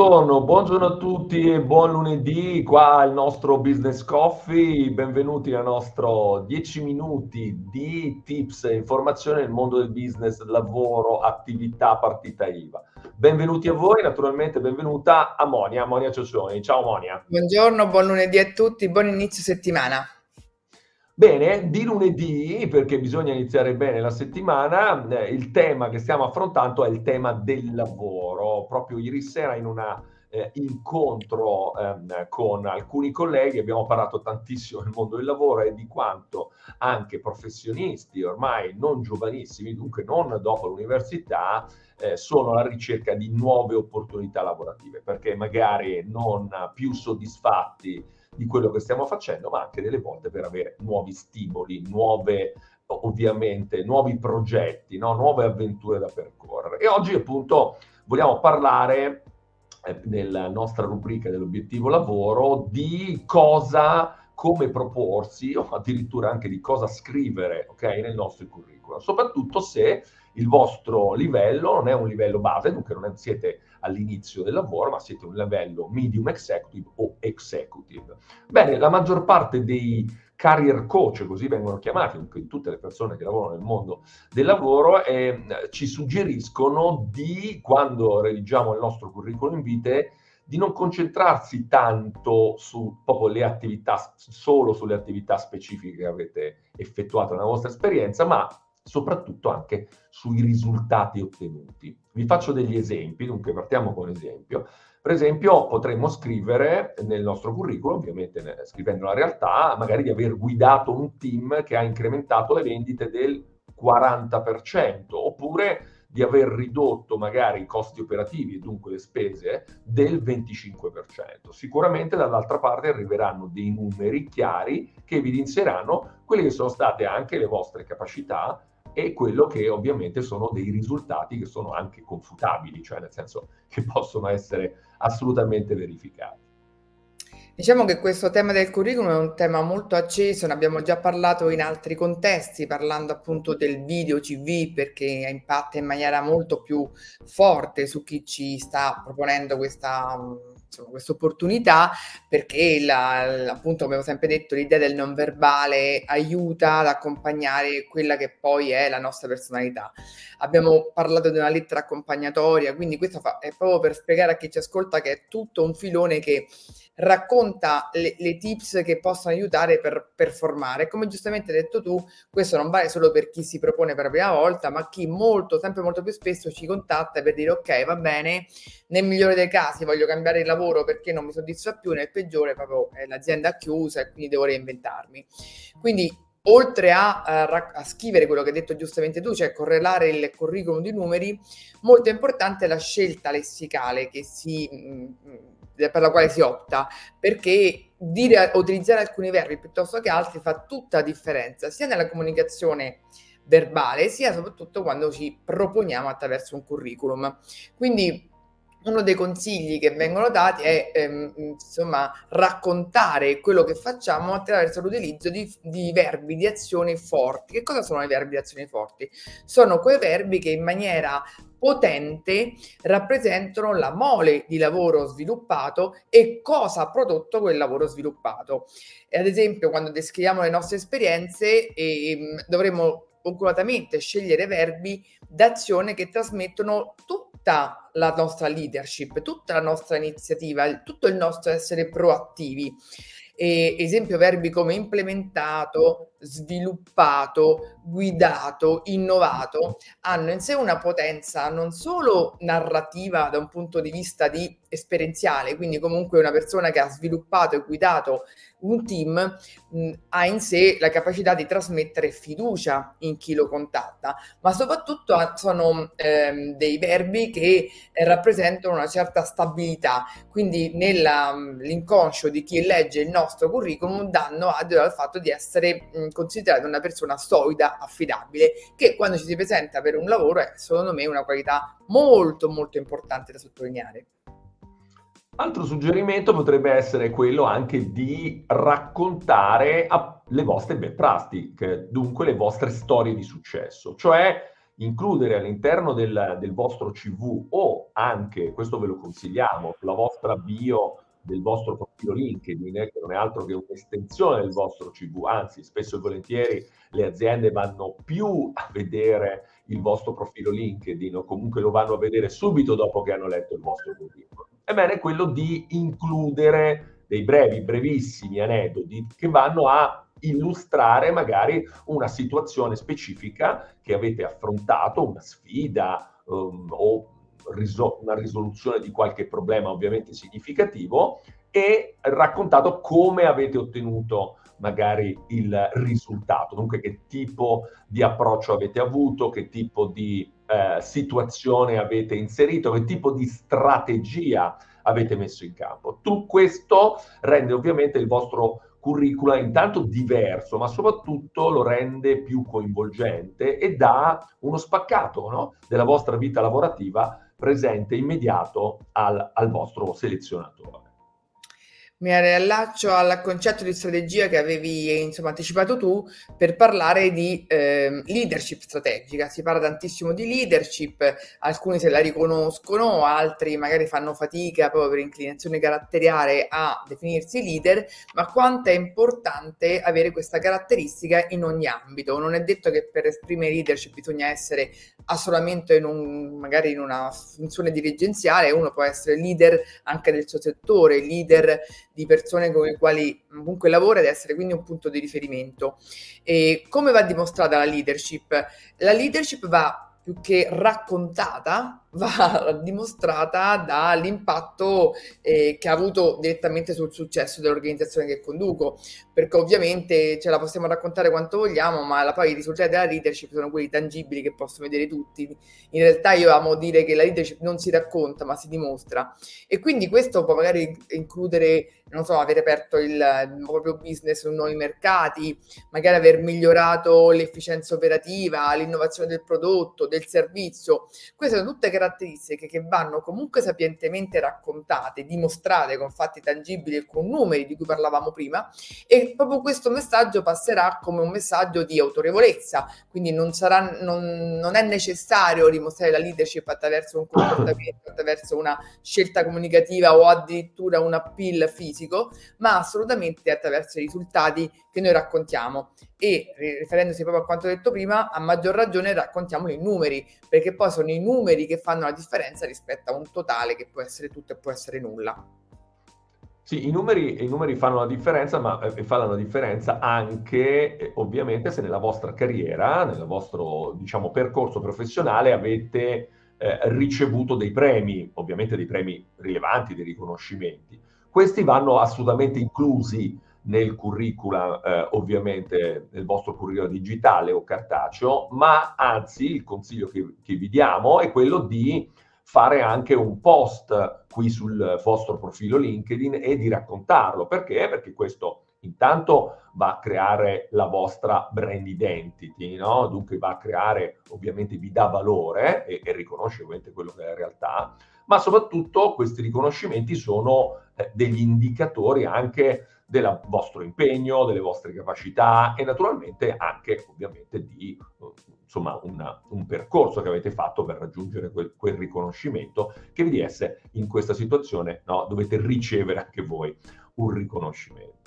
Buongiorno, buongiorno a tutti e buon lunedì, qua il nostro Business Coffee, benvenuti al nostro 10 minuti di tips e informazioni nel mondo del business, lavoro, attività, partita IVA. Benvenuti a voi, naturalmente benvenuta a Monia, Monia Ciocioni. Ciao Monia. Buongiorno, buon lunedì a tutti, buon inizio settimana. Bene, di lunedì, perché bisogna iniziare bene la settimana, eh, il tema che stiamo affrontando è il tema del lavoro. Proprio ieri sera in un eh, incontro eh, con alcuni colleghi abbiamo parlato tantissimo del mondo del lavoro e di quanto anche professionisti ormai non giovanissimi, dunque non dopo l'università, eh, sono alla ricerca di nuove opportunità lavorative, perché magari non più soddisfatti di quello che stiamo facendo, ma anche delle volte per avere nuovi stimoli, nuove ovviamente nuovi progetti, no? nuove avventure da percorrere. E oggi appunto vogliamo parlare eh, nella nostra rubrica dell'obiettivo lavoro di cosa, come proporsi o addirittura anche di cosa scrivere okay, nel nostro curriculum, soprattutto se il vostro livello non è un livello base, dunque non siete all'inizio del lavoro, ma siete un livello medium executive o executive. Bene, la maggior parte dei career coach, così vengono chiamati, dunque tutte le persone che lavorano nel mondo del lavoro, eh, ci suggeriscono di, quando redigiamo il nostro curriculum vitae, di non concentrarsi tanto su proprio le attività, solo sulle attività specifiche che avete effettuato nella vostra esperienza, ma soprattutto anche sui risultati ottenuti. Vi faccio degli esempi, dunque partiamo con un esempio. Per esempio, potremmo scrivere nel nostro curriculum, ovviamente scrivendo la realtà, magari di aver guidato un team che ha incrementato le vendite del 40%, oppure di aver ridotto magari i costi operativi e dunque le spese del 25%. Sicuramente dall'altra parte arriveranno dei numeri chiari che evidenzieranno quelle che sono state anche le vostre capacità e quello che ovviamente sono dei risultati che sono anche confutabili, cioè nel senso che possono essere assolutamente verificati. Diciamo che questo tema del curriculum è un tema molto acceso, ne abbiamo già parlato in altri contesti, parlando appunto del video CV, perché impatta in maniera molto più forte su chi ci sta proponendo questa questa opportunità perché la, appunto come ho sempre detto l'idea del non verbale aiuta ad accompagnare quella che poi è la nostra personalità. Abbiamo parlato di una lettera accompagnatoria quindi questo fa, è proprio per spiegare a chi ci ascolta che è tutto un filone che racconta le, le tips che possono aiutare per performare. Come giustamente hai detto tu questo non vale solo per chi si propone per la prima volta ma chi molto sempre molto più spesso ci contatta per dire ok va bene nel migliore dei casi voglio cambiare il lavoro perché non mi soddisfa più, nel peggiore proprio eh, l'azienda chiusa e quindi devo reinventarmi. Quindi oltre a, a, a, scrivere quello che hai detto giustamente tu, cioè correlare il curriculum di numeri, molto importante è la scelta lessicale che si, mh, mm, per la quale si opta, perché dire, utilizzare alcuni verbi piuttosto che altri fa tutta la differenza, sia nella comunicazione verbale, sia soprattutto quando ci proponiamo attraverso un curriculum. Quindi uno dei consigli che vengono dati è ehm, insomma raccontare quello che facciamo attraverso l'utilizzo di, di, verbi di azione forti. Che cosa sono i verbi di azione forti? Sono quei verbi che in maniera potente rappresentano la mole di lavoro sviluppato e cosa ha prodotto quel lavoro sviluppato. E ad esempio, quando descriviamo le nostre esperienze, ehm, dovremmo oculatamente scegliere verbi d'azione che trasmettono tutta la nostra leadership, tutta la nostra iniziativa, tutto il nostro essere proattivi. E, esempio verbi come implementato, sviluppato, guidato, innovato, hanno in sé una potenza non solo narrativa da un punto di vista di esperienziale, quindi comunque una persona che ha sviluppato e guidato un team mh, ha in sé la capacità di trasmettere fiducia in chi lo contatta, ma soprattutto sono ehm, dei verbi che rappresentano una certa stabilità, quindi nell'inconscio di chi legge il nostro curriculum danno adito al fatto di essere mh, considerata una persona solida, affidabile, che quando ci si presenta per un lavoro è secondo me una qualità molto molto importante da sottolineare. Altro suggerimento potrebbe essere quello anche di raccontare le vostre best practice, dunque le vostre storie di successo, cioè includere all'interno del, del vostro CV o anche, questo ve lo consigliamo, la vostra bio del vostro profilo LinkedIn, eh, che non è altro che un'estensione del vostro CV, anzi spesso e volentieri le aziende vanno più a vedere il vostro profilo LinkedIn o comunque lo vanno a vedere subito dopo che hanno letto il vostro curriculum. Ebbene, quello di includere dei brevi, brevissimi aneddoti che vanno a illustrare magari una situazione specifica che avete affrontato, una sfida um, o risol- una risoluzione di qualche problema ovviamente significativo e raccontato come avete ottenuto magari il risultato, dunque che tipo di approccio avete avuto, che tipo di eh, situazione avete inserito, che tipo di strategia avete messo in campo. Tutto questo rende ovviamente il vostro curricula intanto diverso, ma soprattutto lo rende più coinvolgente e dà uno spaccato no? della vostra vita lavorativa presente immediato al, al vostro selezionatore. Mi riallaccio al concetto di strategia che avevi insomma, anticipato tu per parlare di eh, leadership strategica. Si parla tantissimo di leadership, alcuni se la riconoscono, altri magari fanno fatica proprio per inclinazione caratteriale a definirsi leader, ma quanto è importante avere questa caratteristica in ogni ambito. Non è detto che per esprimere leadership bisogna essere assolutamente in un, magari in una funzione dirigenziale, uno può essere leader anche del suo settore, leader di persone con le quali comunque lavora ed essere quindi un punto di riferimento. E come va dimostrata la leadership? La leadership va più che raccontata, va dimostrata dall'impatto eh, che ha avuto direttamente sul successo dell'organizzazione che conduco, perché ovviamente ce la possiamo raccontare quanto vogliamo, ma la, poi i risultati della leadership sono quelli tangibili che possono vedere tutti. In realtà io amo dire che la leadership non si racconta, ma si dimostra. E quindi questo può magari includere non so, aver aperto il, il proprio business su nuovi mercati, magari aver migliorato l'efficienza operativa, l'innovazione del prodotto, del servizio. Queste sono tutte caratteristiche che vanno comunque sapientemente raccontate, dimostrate con fatti tangibili e con numeri di cui parlavamo prima e proprio questo messaggio passerà come un messaggio di autorevolezza, quindi non, sarà, non, non è necessario dimostrare la leadership attraverso un comportamento, attraverso una scelta comunicativa o addirittura un appeal fisico ma assolutamente attraverso i risultati che noi raccontiamo. E riferendosi proprio a quanto detto prima, a maggior ragione raccontiamo i numeri, perché poi sono i numeri che fanno la differenza rispetto a un totale che può essere tutto e può essere nulla. Sì, i numeri, i numeri, fanno la differenza, ma eh, fanno la differenza anche eh, ovviamente se nella vostra carriera, nel vostro diciamo, percorso professionale avete eh, ricevuto dei premi, ovviamente dei premi rilevanti, dei riconoscimenti. Questi vanno assolutamente inclusi nel curricula, eh, ovviamente nel vostro curricula digitale o cartaceo, ma anzi il consiglio che, che vi diamo è quello di fare anche un post qui sul vostro profilo LinkedIn e di raccontarlo. Perché? Perché questo intanto va a creare la vostra brand identity, no? Dunque va a creare, ovviamente vi dà valore e, e riconosce ovviamente quello che è la realtà, ma soprattutto questi riconoscimenti sono eh, degli indicatori anche del vostro impegno, delle vostre capacità e naturalmente anche ovviamente di insomma una, un percorso che avete fatto per raggiungere quel, quel riconoscimento che vi essere in questa situazione no, dovete ricevere anche voi un riconoscimento.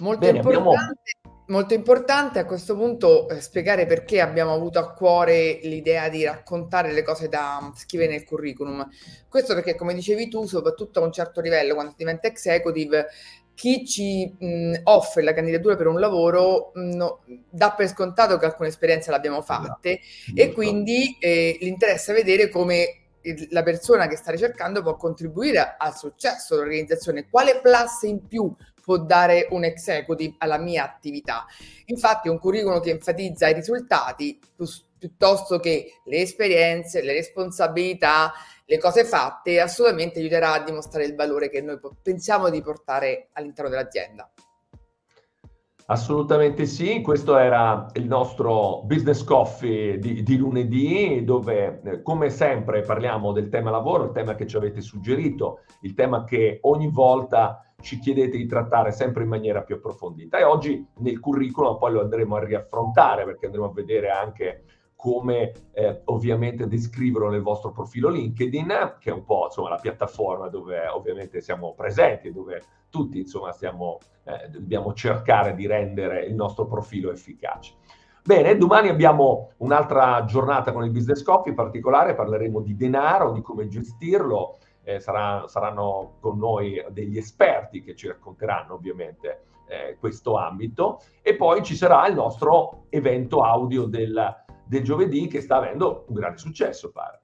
Molto Bene, importante, abbiamo... molto importante a questo punto eh, spiegare perché abbiamo avuto a cuore l'idea di raccontare le cose da scrivere nel curriculum. Questo perché, come dicevi tu, soprattutto a un certo livello, quando diventa executive, chi ci mh, offre la candidatura per un lavoro mh, no, dà per scontato che alcune esperienze le abbiamo fatte esatto. e quindi eh, l'interessa vedere come la persona che sta ricercando può contribuire al successo dell'organizzazione, quale plus in più può dare un executive alla mia attività. Infatti un curriculum che enfatizza i risultati piuttosto che le esperienze, le responsabilità, le cose fatte, assolutamente aiuterà a dimostrare il valore che noi pensiamo di portare all'interno dell'azienda. Assolutamente sì, questo era il nostro business coffee di, di, lunedì dove eh, come sempre parliamo del tema lavoro, il tema che ci avete suggerito, il tema che ogni volta ci chiedete di trattare sempre in maniera più approfondita e oggi nel curriculum poi lo andremo a riaffrontare perché andremo a vedere anche come eh, ovviamente descriverlo nel vostro profilo LinkedIn, che è un po' insomma, la piattaforma dove ovviamente siamo presenti, dove tutti insomma stiamo, eh, dobbiamo cercare di rendere il nostro profilo efficace. Bene, domani abbiamo un'altra giornata con il Business Coffee, in particolare parleremo di denaro, di come gestirlo, eh, sarà, saranno con noi degli esperti che ci racconteranno ovviamente eh, questo ambito e poi ci sarà il nostro evento audio del, del giovedì che sta avendo un grande successo, pare.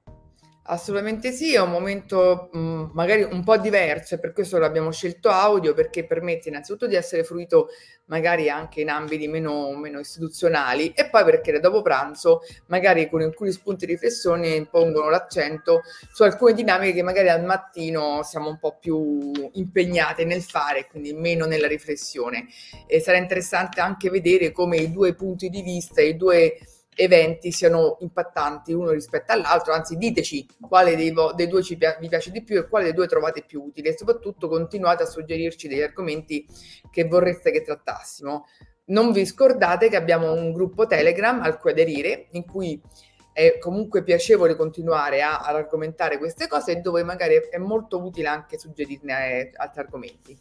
Assolutamente sì, è un momento mh, mm, magari un po' diverso e per questo l'abbiamo scelto audio perché permette innanzitutto di essere fruito magari anche in ambiti meno, meno istituzionali e poi perché dopo pranzo magari con alcuni spunti di riflessione pongono l'accento su alcune dinamiche che magari al mattino siamo un po' più impegnate nel fare, quindi meno nella riflessione. E sarà interessante anche vedere come i due punti di vista, i due eventi siano impattanti uno rispetto all'altro, anzi diteci quale dei, vo- dei due ci pi- vi piace di più e quale dei due trovate più utile e soprattutto continuate a suggerirci degli argomenti che vorreste che trattassimo. Non vi scordate che abbiamo un gruppo Telegram al cui aderire in cui è comunque piacevole continuare a, ad argomentare queste cose e dove magari è molto utile anche suggerirne eh, altri argomenti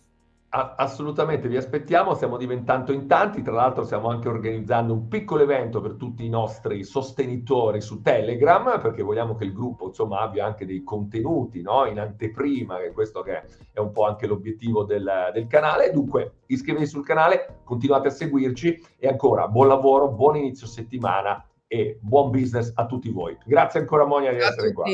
assolutamente, vi aspettiamo, stiamo diventando in tanti, tra l'altro stiamo anche organizzando un piccolo evento per tutti i nostri sostenitori su Telegram, perché vogliamo che il gruppo insomma abbia anche dei contenuti no? in anteprima, che questo che è un po' anche l'obiettivo del, del canale. Dunque iscrivetevi sul canale, continuate a seguirci e ancora buon lavoro, buon inizio settimana e buon business a tutti voi. Grazie ancora Monia di essere qua.